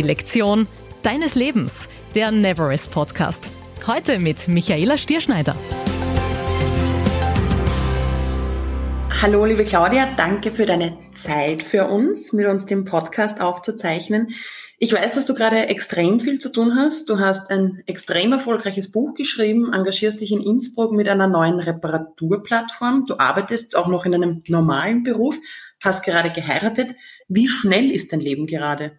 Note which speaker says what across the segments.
Speaker 1: Die Lektion deines Lebens, der Neverest Podcast. Heute mit Michaela Stierschneider.
Speaker 2: Hallo, liebe Claudia, danke für deine Zeit für uns, mit uns den Podcast aufzuzeichnen. Ich weiß, dass du gerade extrem viel zu tun hast. Du hast ein extrem erfolgreiches Buch geschrieben, engagierst dich in Innsbruck mit einer neuen Reparaturplattform. Du arbeitest auch noch in einem normalen Beruf, hast gerade geheiratet. Wie schnell ist dein Leben gerade?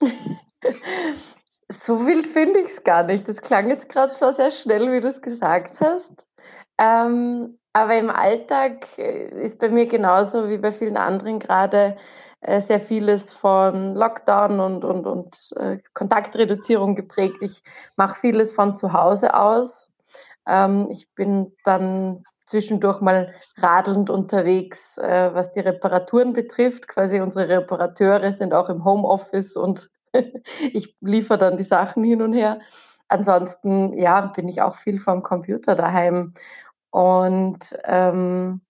Speaker 3: so wild finde ich es gar nicht. Das klang jetzt gerade zwar sehr schnell, wie du es gesagt hast. Ähm, aber im Alltag äh, ist bei mir genauso wie bei vielen anderen gerade äh, sehr vieles von Lockdown und, und, und äh, Kontaktreduzierung geprägt. Ich mache vieles von zu Hause aus. Ähm, ich bin dann zwischendurch mal radelnd unterwegs, äh, was die Reparaturen betrifft. Quasi unsere Reparateure sind auch im Homeoffice und ich liefere dann die Sachen hin und her. Ansonsten, ja, bin ich auch viel vom Computer daheim. Und ähm,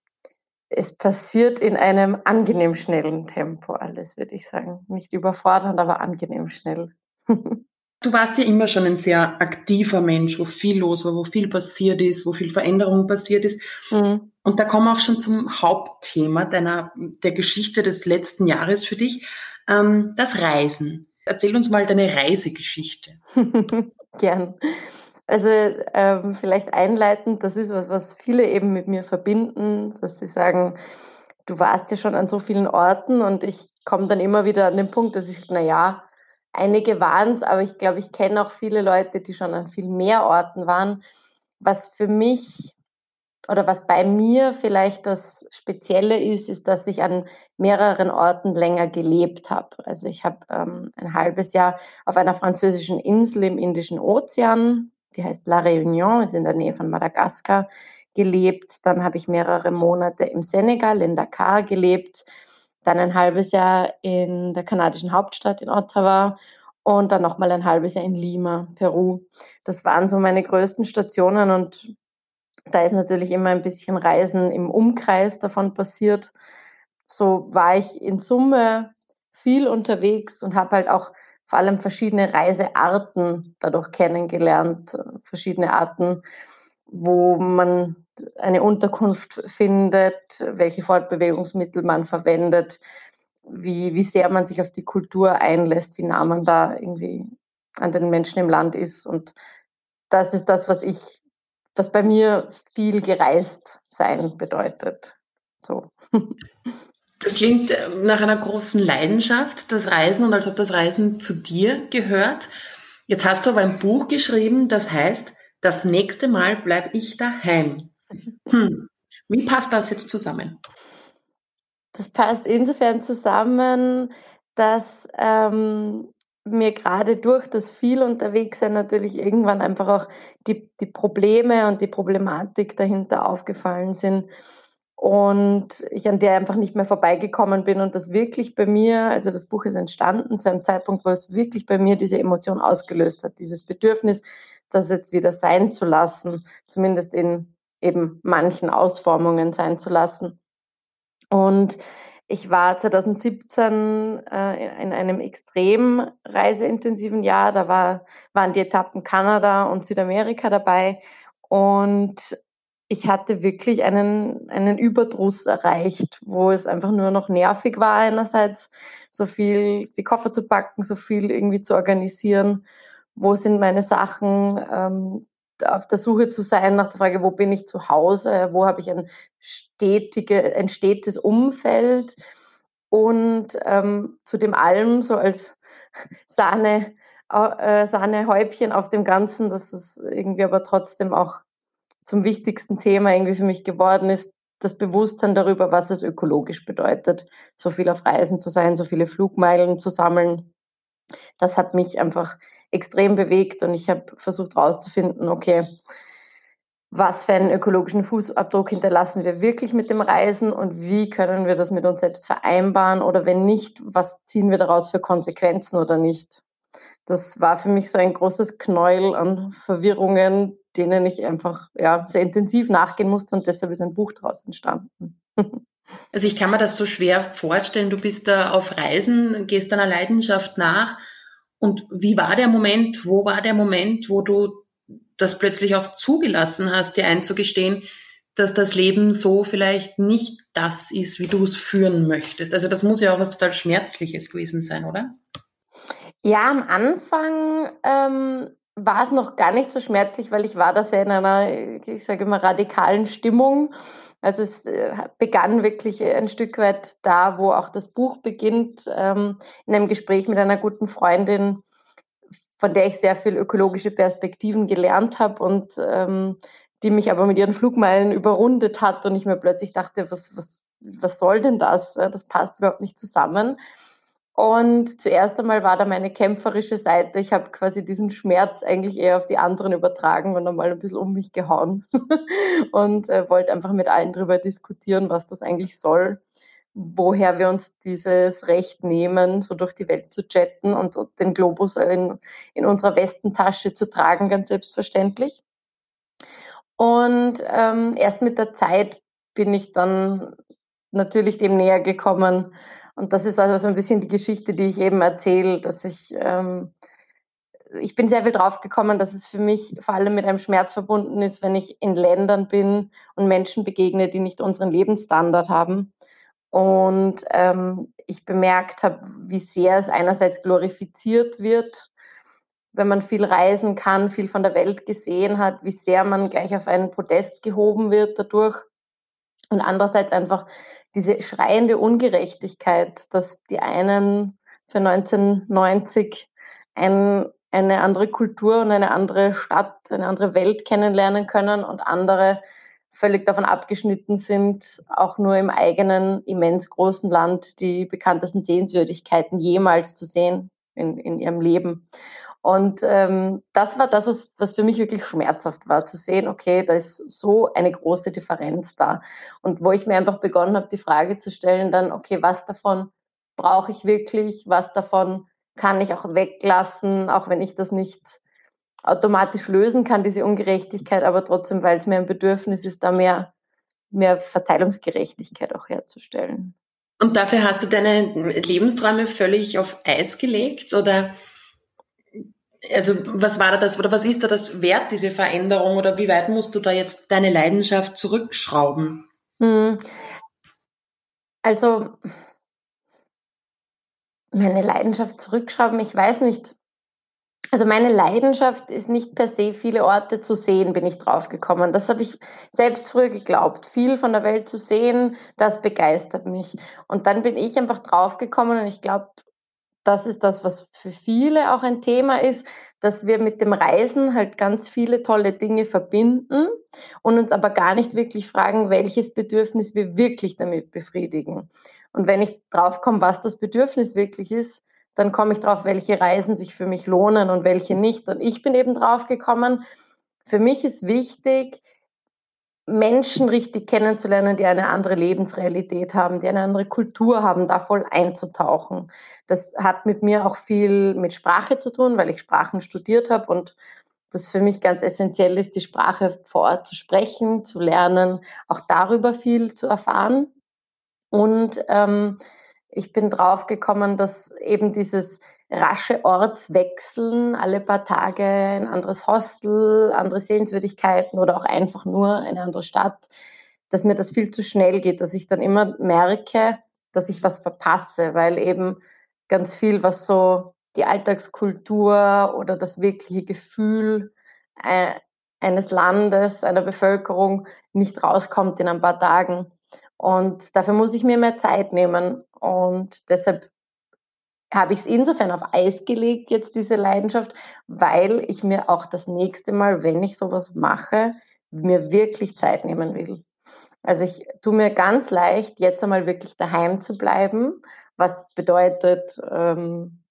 Speaker 3: es passiert in einem angenehm schnellen Tempo alles, würde ich sagen. Nicht überfordernd, aber angenehm schnell.
Speaker 2: Du warst ja immer schon ein sehr aktiver Mensch, wo viel los war, wo viel passiert ist, wo viel Veränderung passiert ist. Mhm. Und da kommen wir auch schon zum Hauptthema deiner, der Geschichte des letzten Jahres für dich, ähm, das Reisen. Erzähl uns mal deine Reisegeschichte.
Speaker 3: Gern. Also ähm, vielleicht einleitend, das ist was, was viele eben mit mir verbinden, dass sie sagen, du warst ja schon an so vielen Orten und ich komme dann immer wieder an den Punkt, dass ich, na ja, einige waren es, aber ich glaube, ich kenne auch viele Leute, die schon an viel mehr Orten waren. Was für mich oder was bei mir vielleicht das Spezielle ist, ist, dass ich an mehreren Orten länger gelebt habe. Also ich habe ähm, ein halbes Jahr auf einer französischen Insel im Indischen Ozean die heißt La Réunion, ist in der Nähe von Madagaskar, gelebt. Dann habe ich mehrere Monate im Senegal, in Dakar gelebt. Dann ein halbes Jahr in der kanadischen Hauptstadt in Ottawa und dann nochmal ein halbes Jahr in Lima, Peru. Das waren so meine größten Stationen und da ist natürlich immer ein bisschen Reisen im Umkreis davon passiert. So war ich in Summe viel unterwegs und habe halt auch vor allem verschiedene Reisearten dadurch kennengelernt, verschiedene Arten, wo man eine Unterkunft findet, welche Fortbewegungsmittel man verwendet, wie, wie sehr man sich auf die Kultur einlässt, wie nah man da irgendwie an den Menschen im Land ist. Und das ist das, was ich, was bei mir viel gereist sein bedeutet. So.
Speaker 2: Das klingt äh, nach einer großen Leidenschaft, das Reisen und als ob das Reisen zu dir gehört. Jetzt hast du aber ein Buch geschrieben, das heißt, das nächste Mal bleibe ich daheim. Hm. Wie passt das jetzt zusammen?
Speaker 3: Das passt insofern zusammen, dass ähm, mir gerade durch das viel Unterwegssein natürlich irgendwann einfach auch die, die Probleme und die Problematik dahinter aufgefallen sind und ich an der einfach nicht mehr vorbeigekommen bin und das wirklich bei mir, also das Buch ist entstanden zu einem Zeitpunkt, wo es wirklich bei mir diese Emotion ausgelöst hat, dieses Bedürfnis, das jetzt wieder sein zu lassen, zumindest in eben manchen Ausformungen sein zu lassen. Und ich war 2017 äh, in einem extrem reiseintensiven Jahr. Da war, waren die Etappen Kanada und Südamerika dabei. Und ich hatte wirklich einen, einen Überdruss erreicht, wo es einfach nur noch nervig war einerseits, so viel die Koffer zu packen, so viel irgendwie zu organisieren, wo sind meine Sachen, ähm, auf der Suche zu sein nach der Frage, wo bin ich zu Hause, wo habe ich ein, stetige, ein stetes Umfeld und ähm, zu dem allem so als Sahne, äh, Sahnehäubchen auf dem Ganzen, dass es irgendwie aber trotzdem auch zum wichtigsten Thema irgendwie für mich geworden ist, das Bewusstsein darüber, was es ökologisch bedeutet, so viel auf Reisen zu sein, so viele Flugmeilen zu sammeln. Das hat mich einfach extrem bewegt und ich habe versucht herauszufinden, okay, was für einen ökologischen Fußabdruck hinterlassen wir wirklich mit dem Reisen und wie können wir das mit uns selbst vereinbaren oder wenn nicht, was ziehen wir daraus für Konsequenzen oder nicht. Das war für mich so ein großes Knäuel an Verwirrungen, denen ich einfach ja, sehr intensiv nachgehen musste und deshalb ist ein Buch daraus entstanden.
Speaker 2: Also ich kann mir das so schwer vorstellen, du bist da auf Reisen, gehst deiner Leidenschaft nach Und wie war der Moment, wo war der Moment, wo du das plötzlich auch zugelassen hast, dir einzugestehen, dass das Leben so vielleicht nicht das ist, wie du es führen möchtest. Also das muss ja auch was total Schmerzliches gewesen sein, oder?
Speaker 3: Ja, am Anfang ähm, war es noch gar nicht so schmerzlich, weil ich war da sehr in einer, ich sage immer, radikalen Stimmung. Also es äh, begann wirklich ein Stück weit da, wo auch das Buch beginnt, ähm, in einem Gespräch mit einer guten Freundin, von der ich sehr viel ökologische Perspektiven gelernt habe und ähm, die mich aber mit ihren Flugmeilen überrundet hat und ich mir plötzlich dachte, was, was, was soll denn das? Das passt überhaupt nicht zusammen. Und zuerst einmal war da meine kämpferische Seite. Ich habe quasi diesen Schmerz eigentlich eher auf die anderen übertragen und einmal ein bisschen um mich gehauen und äh, wollte einfach mit allen darüber diskutieren, was das eigentlich soll, woher wir uns dieses Recht nehmen, so durch die Welt zu jetten und den Globus in, in unserer Westentasche zu tragen, ganz selbstverständlich. Und ähm, erst mit der Zeit bin ich dann natürlich dem näher gekommen. Und das ist also so ein bisschen die Geschichte, die ich eben erzähle, dass ich, ähm, ich bin sehr viel drauf gekommen, dass es für mich vor allem mit einem Schmerz verbunden ist, wenn ich in Ländern bin und Menschen begegne, die nicht unseren Lebensstandard haben. Und ähm, ich bemerkt habe, wie sehr es einerseits glorifiziert wird wenn man viel reisen kann, viel von der Welt gesehen hat, wie sehr man gleich auf einen Podest gehoben wird dadurch. Und andererseits einfach diese schreiende Ungerechtigkeit, dass die einen für 1990 ein, eine andere Kultur und eine andere Stadt, eine andere Welt kennenlernen können und andere völlig davon abgeschnitten sind, auch nur im eigenen immens großen Land die bekanntesten Sehenswürdigkeiten jemals zu sehen in, in ihrem Leben. Und ähm, das war das, was, was für mich wirklich schmerzhaft war, zu sehen, okay, da ist so eine große Differenz da. Und wo ich mir einfach begonnen habe, die Frage zu stellen, dann, okay, was davon brauche ich wirklich, was davon kann ich auch weglassen, auch wenn ich das nicht automatisch lösen kann, diese Ungerechtigkeit, aber trotzdem, weil es mir ein Bedürfnis ist, da mehr, mehr Verteilungsgerechtigkeit auch herzustellen.
Speaker 2: Und dafür hast du deine Lebensträume völlig auf Eis gelegt oder also was war da das oder was ist da das Wert, diese Veränderung oder wie weit musst du da jetzt deine Leidenschaft zurückschrauben? Hm.
Speaker 3: Also meine Leidenschaft zurückschrauben, ich weiß nicht. Also meine Leidenschaft ist nicht per se viele Orte zu sehen, bin ich draufgekommen. Das habe ich selbst früher geglaubt. Viel von der Welt zu sehen, das begeistert mich. Und dann bin ich einfach draufgekommen und ich glaube, das ist das, was für viele auch ein Thema ist, dass wir mit dem Reisen halt ganz viele tolle Dinge verbinden und uns aber gar nicht wirklich fragen, welches Bedürfnis wir wirklich damit befriedigen. Und wenn ich drauf komme, was das Bedürfnis wirklich ist, dann komme ich drauf, welche Reisen sich für mich lohnen und welche nicht. Und ich bin eben drauf gekommen, für mich ist wichtig, Menschen richtig kennenzulernen, die eine andere Lebensrealität haben, die eine andere Kultur haben, da voll einzutauchen. Das hat mit mir auch viel mit Sprache zu tun, weil ich Sprachen studiert habe und das für mich ganz essentiell ist, die Sprache vor Ort zu sprechen, zu lernen, auch darüber viel zu erfahren. Und ähm, ich bin drauf gekommen, dass eben dieses rasche Ortswechseln, alle paar Tage ein anderes Hostel, andere Sehenswürdigkeiten oder auch einfach nur eine andere Stadt, dass mir das viel zu schnell geht, dass ich dann immer merke, dass ich was verpasse, weil eben ganz viel, was so die Alltagskultur oder das wirkliche Gefühl äh, eines Landes, einer Bevölkerung nicht rauskommt in ein paar Tagen. Und dafür muss ich mir mehr Zeit nehmen. Und deshalb habe ich es insofern auf Eis gelegt, jetzt diese Leidenschaft, weil ich mir auch das nächste Mal, wenn ich sowas mache, mir wirklich Zeit nehmen will. Also ich tue mir ganz leicht, jetzt einmal wirklich daheim zu bleiben, was bedeutet, ähm,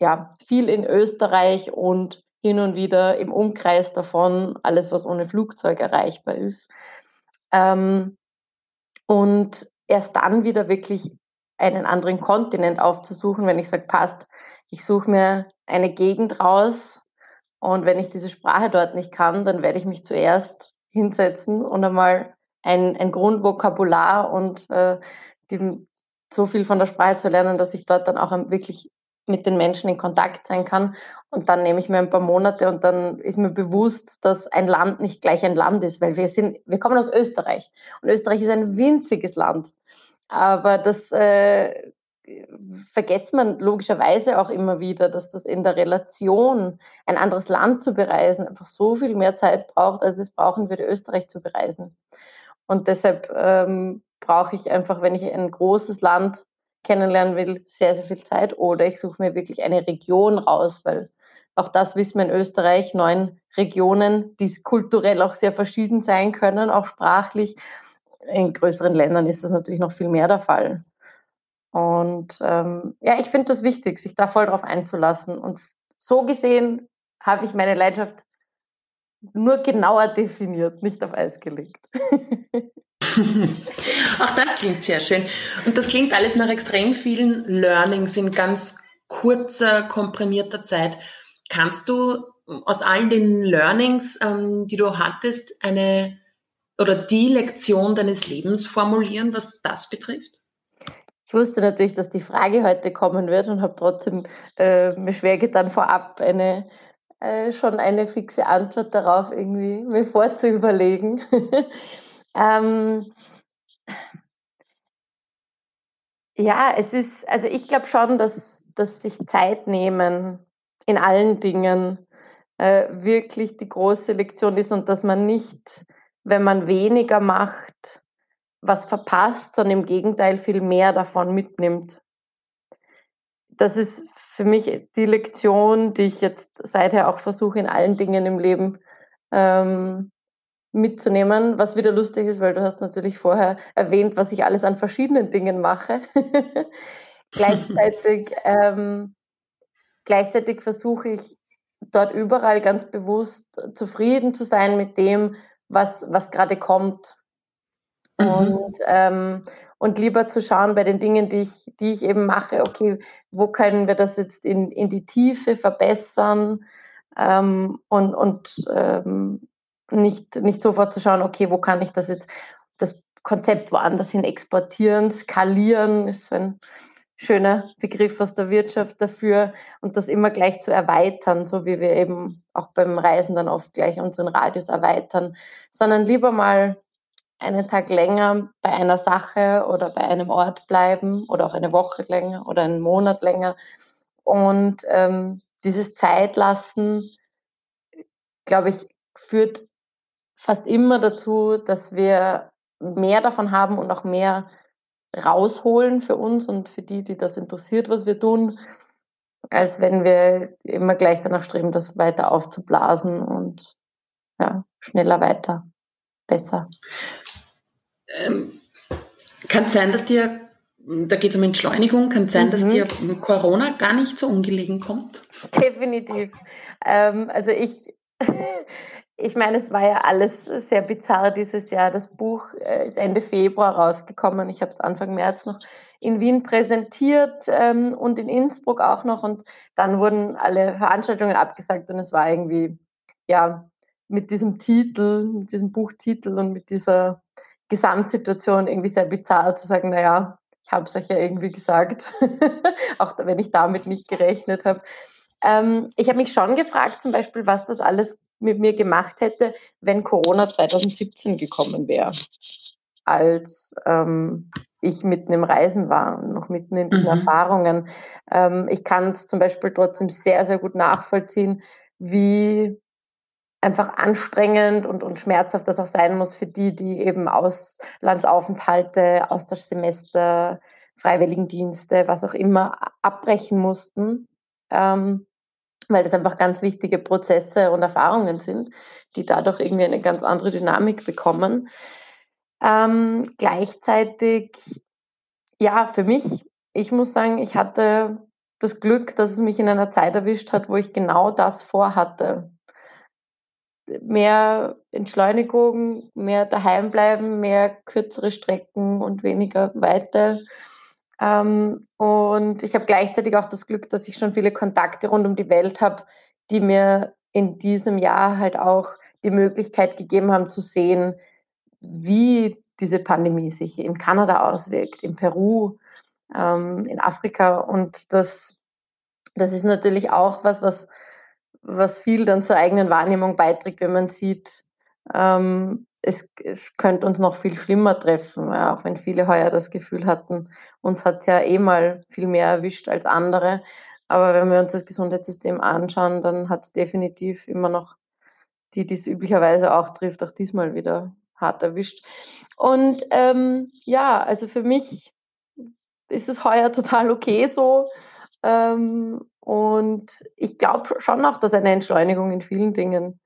Speaker 3: ja, viel in Österreich und hin und wieder im Umkreis davon, alles, was ohne Flugzeug erreichbar ist. Ähm, und erst dann wieder wirklich einen anderen Kontinent aufzusuchen, wenn ich sage, passt, ich suche mir eine Gegend raus und wenn ich diese Sprache dort nicht kann, dann werde ich mich zuerst hinsetzen und einmal ein, ein Grundvokabular und äh, die, so viel von der Sprache zu lernen, dass ich dort dann auch wirklich mit den Menschen in Kontakt sein kann. Und dann nehme ich mir ein paar Monate und dann ist mir bewusst, dass ein Land nicht gleich ein Land ist, weil wir sind, wir kommen aus Österreich und Österreich ist ein winziges Land. Aber das äh, vergisst man logischerweise auch immer wieder, dass das in der Relation, ein anderes Land zu bereisen, einfach so viel mehr Zeit braucht, als es brauchen würde, Österreich zu bereisen. Und deshalb ähm, brauche ich einfach, wenn ich ein großes Land kennenlernen will, sehr, sehr viel Zeit. Oder ich suche mir wirklich eine Region raus, weil auch das wissen wir in Österreich, neun Regionen, die kulturell auch sehr verschieden sein können, auch sprachlich. In größeren Ländern ist das natürlich noch viel mehr der Fall. Und ähm, ja, ich finde das wichtig, sich da voll drauf einzulassen. Und so gesehen habe ich meine Leidenschaft nur genauer definiert, nicht auf Eis gelegt.
Speaker 2: Auch das klingt sehr schön. Und das klingt alles nach extrem vielen Learnings in ganz kurzer, komprimierter Zeit. Kannst du aus all den Learnings, ähm, die du hattest, eine oder die Lektion deines Lebens formulieren, was das betrifft?
Speaker 3: Ich wusste natürlich, dass die Frage heute kommen wird und habe trotzdem äh, mir schwer getan, vorab eine, äh, schon eine fixe Antwort darauf irgendwie mir vorzuüberlegen. ähm, ja, es ist, also ich glaube schon, dass, dass sich Zeit nehmen in allen Dingen äh, wirklich die große Lektion ist und dass man nicht, wenn man weniger macht, was verpasst, sondern im Gegenteil viel mehr davon mitnimmt. Das ist für mich die Lektion, die ich jetzt seither auch versuche, in allen Dingen im Leben ähm, mitzunehmen, was wieder lustig ist, weil du hast natürlich vorher erwähnt, was ich alles an verschiedenen Dingen mache. gleichzeitig, ähm, gleichzeitig versuche ich dort überall ganz bewusst zufrieden zu sein mit dem, was, was gerade kommt. Mhm. Und, ähm, und lieber zu schauen bei den Dingen, die ich, die ich eben mache, okay, wo können wir das jetzt in, in die Tiefe verbessern ähm, und, und ähm, nicht, nicht sofort zu schauen, okay, wo kann ich das jetzt, das Konzept woanders hin exportieren, skalieren, ist so ein schöner Begriff aus der Wirtschaft dafür und das immer gleich zu erweitern, so wie wir eben auch beim Reisen dann oft gleich unseren Radius erweitern, sondern lieber mal einen Tag länger bei einer Sache oder bei einem Ort bleiben oder auch eine Woche länger oder einen Monat länger und ähm, dieses Zeitlassen, glaube ich, führt fast immer dazu, dass wir mehr davon haben und auch mehr rausholen für uns und für die, die das interessiert, was wir tun, als wenn wir immer gleich danach streben, das weiter aufzublasen und ja, schneller weiter, besser.
Speaker 2: Ähm, kann es sein, dass dir, da geht es um Entschleunigung, kann es sein, mhm. dass dir Corona gar nicht so ungelegen kommt?
Speaker 3: Definitiv. Ähm, also ich, ich meine, es war ja alles sehr bizarr dieses Jahr. Das Buch äh, ist Ende Februar rausgekommen. Ich habe es Anfang März noch in Wien präsentiert ähm, und in Innsbruck auch noch. Und dann wurden alle Veranstaltungen abgesagt und es war irgendwie, ja, mit diesem Titel, mit diesem Buchtitel und mit dieser Gesamtsituation irgendwie sehr bizarr zu sagen, naja, ich habe es euch ja irgendwie gesagt, auch wenn ich damit nicht gerechnet habe. Ähm, ich habe mich schon gefragt, zum Beispiel, was das alles mit mir gemacht hätte, wenn Corona 2017 gekommen wäre, als ähm, ich mitten im Reisen war und noch mitten in diesen mhm. Erfahrungen. Ähm, ich kann es zum Beispiel trotzdem sehr, sehr gut nachvollziehen, wie einfach anstrengend und, und schmerzhaft das auch sein muss für die, die eben Auslandsaufenthalte, Austauschsemester, Freiwilligendienste, was auch immer abbrechen mussten, ähm, weil das einfach ganz wichtige Prozesse und Erfahrungen sind, die dadurch irgendwie eine ganz andere Dynamik bekommen. Ähm, gleichzeitig, ja, für mich, ich muss sagen, ich hatte das Glück, dass es mich in einer Zeit erwischt hat, wo ich genau das vorhatte mehr Entschleunigung, mehr daheim bleiben, mehr kürzere Strecken und weniger Weite. Ähm, und ich habe gleichzeitig auch das Glück, dass ich schon viele Kontakte rund um die Welt habe, die mir in diesem Jahr halt auch die Möglichkeit gegeben haben zu sehen, wie diese Pandemie sich in Kanada auswirkt, in Peru, ähm, in Afrika. Und das das ist natürlich auch was, was, was viel dann zur eigenen Wahrnehmung beiträgt, wenn man sieht, ähm, es, es könnte uns noch viel schlimmer treffen, ja, auch wenn viele heuer das Gefühl hatten, uns hat es ja eh mal viel mehr erwischt als andere. Aber wenn wir uns das Gesundheitssystem anschauen, dann hat es definitiv immer noch die, die es üblicherweise auch trifft, auch diesmal wieder hart erwischt. Und ähm, ja, also für mich ist es heuer total okay so. Ähm, und ich glaube schon auch, dass eine Entschleunigung in vielen Dingen,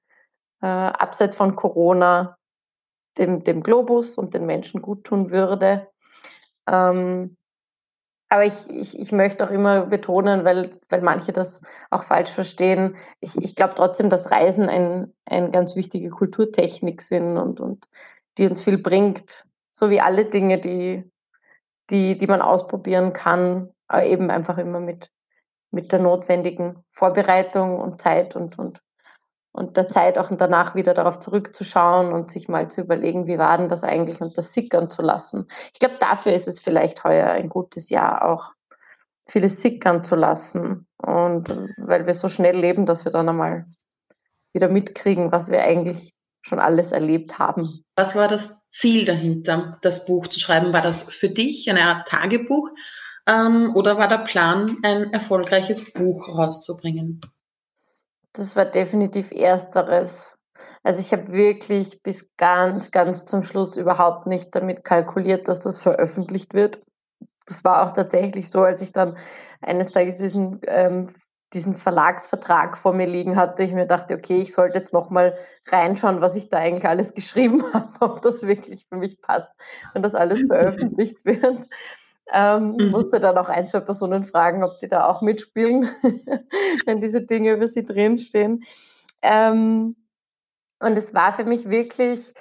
Speaker 3: äh, abseits von Corona, dem, dem Globus und den Menschen gut tun würde. Ähm, aber ich, ich, ich möchte auch immer betonen, weil, weil manche das auch falsch verstehen, ich, ich glaube trotzdem, dass Reisen eine ein ganz wichtige Kulturtechnik sind und, und die uns viel bringt. So wie alle Dinge, die, die, die man ausprobieren kann, aber eben einfach immer mit, mit der notwendigen Vorbereitung und Zeit und, und und der Zeit auch danach wieder darauf zurückzuschauen und sich mal zu überlegen, wie war denn das eigentlich und das sickern zu lassen. Ich glaube, dafür ist es vielleicht heuer ein gutes Jahr auch, vieles sickern zu lassen und weil wir so schnell leben, dass wir dann einmal wieder mitkriegen, was wir eigentlich schon alles erlebt haben.
Speaker 2: Was war das Ziel dahinter, das Buch zu schreiben? War das für dich eine Art Tagebuch ähm, oder war der Plan, ein erfolgreiches Buch rauszubringen?
Speaker 3: Das war definitiv ersteres. Also ich habe wirklich bis ganz, ganz zum Schluss überhaupt nicht damit kalkuliert, dass das veröffentlicht wird. Das war auch tatsächlich so, als ich dann eines Tages diesen, ähm, diesen Verlagsvertrag vor mir liegen hatte. Ich mir dachte, okay, ich sollte jetzt nochmal reinschauen, was ich da eigentlich alles geschrieben habe, ob das wirklich für mich passt, wenn das alles veröffentlicht wird. Ähm, mhm. Musste dann auch ein, zwei Personen fragen, ob die da auch mitspielen, wenn diese Dinge über sie drinstehen. Ähm, und es war für mich wirklich,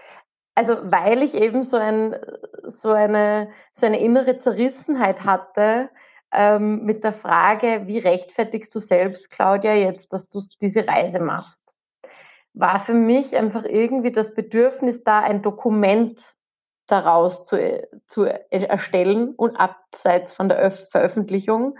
Speaker 3: also weil ich eben so, ein, so, eine, so eine innere Zerrissenheit hatte, ähm, mit der Frage, wie rechtfertigst du selbst, Claudia, jetzt, dass du diese Reise machst, war für mich einfach irgendwie das Bedürfnis da, ein Dokument daraus zu, zu erstellen und abseits von der Öf Veröffentlichung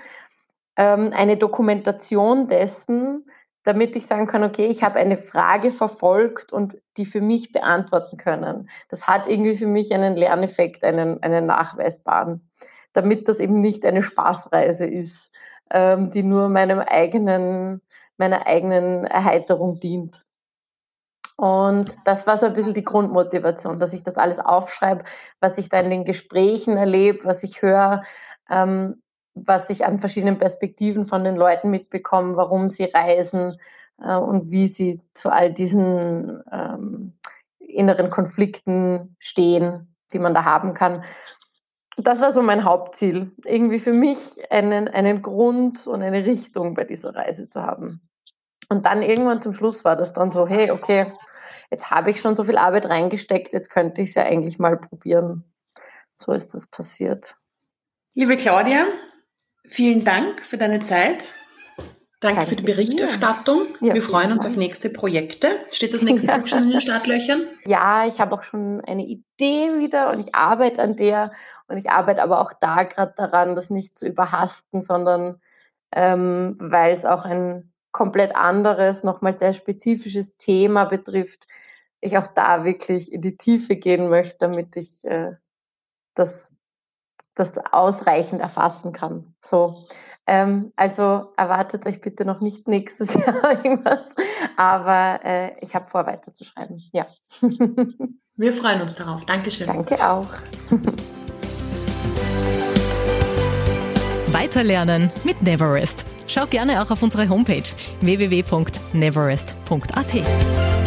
Speaker 3: ähm, eine Dokumentation dessen, damit ich sagen kann, okay, ich habe eine Frage verfolgt und die für mich beantworten können. Das hat irgendwie für mich einen Lerneffekt, einen, einen nachweisbaren, damit das eben nicht eine Spaßreise ist, ähm, die nur meinem eigenen, meiner eigenen Erheiterung dient. Und das war so ein bisschen die Grundmotivation, dass ich das alles aufschreibe, was ich da in den Gesprächen erlebe, was ich höre, ähm, was ich an verschiedenen Perspektiven von den Leuten mitbekomme, warum sie reisen äh, und wie sie zu all diesen ähm, inneren Konflikten stehen, die man da haben kann. Das war so mein Hauptziel, irgendwie für mich einen, einen Grund und eine Richtung bei dieser Reise zu haben. Und dann irgendwann zum Schluss war das dann so, hey, okay, jetzt habe ich schon so viel Arbeit reingesteckt, jetzt könnte ich es ja eigentlich mal probieren. So ist das passiert.
Speaker 2: Liebe Claudia, vielen Dank für deine Zeit. Danke, Danke für die Berichterstattung. Ja, Wir freuen uns auf nächste Projekte. Steht das nächste Buch schon in den Startlöchern?
Speaker 3: Ja, ich habe auch schon eine Idee wieder und ich arbeite an der. Und ich arbeite aber auch da gerade daran, das nicht zu überhasten, sondern ähm, weil es auch ein komplett anderes, nochmal sehr spezifisches Thema betrifft, ich auch da wirklich in die Tiefe gehen möchte, damit ich äh, das, das ausreichend erfassen kann. So. Ähm, also erwartet euch bitte noch nicht nächstes Jahr irgendwas, aber äh, ich habe vor, weiterzuschreiben. Ja.
Speaker 2: Wir freuen uns darauf. Dankeschön.
Speaker 3: Danke auch.
Speaker 1: Weiterlernen mit Neverest. Schau gerne auch auf unsere Homepage www.neverest.at.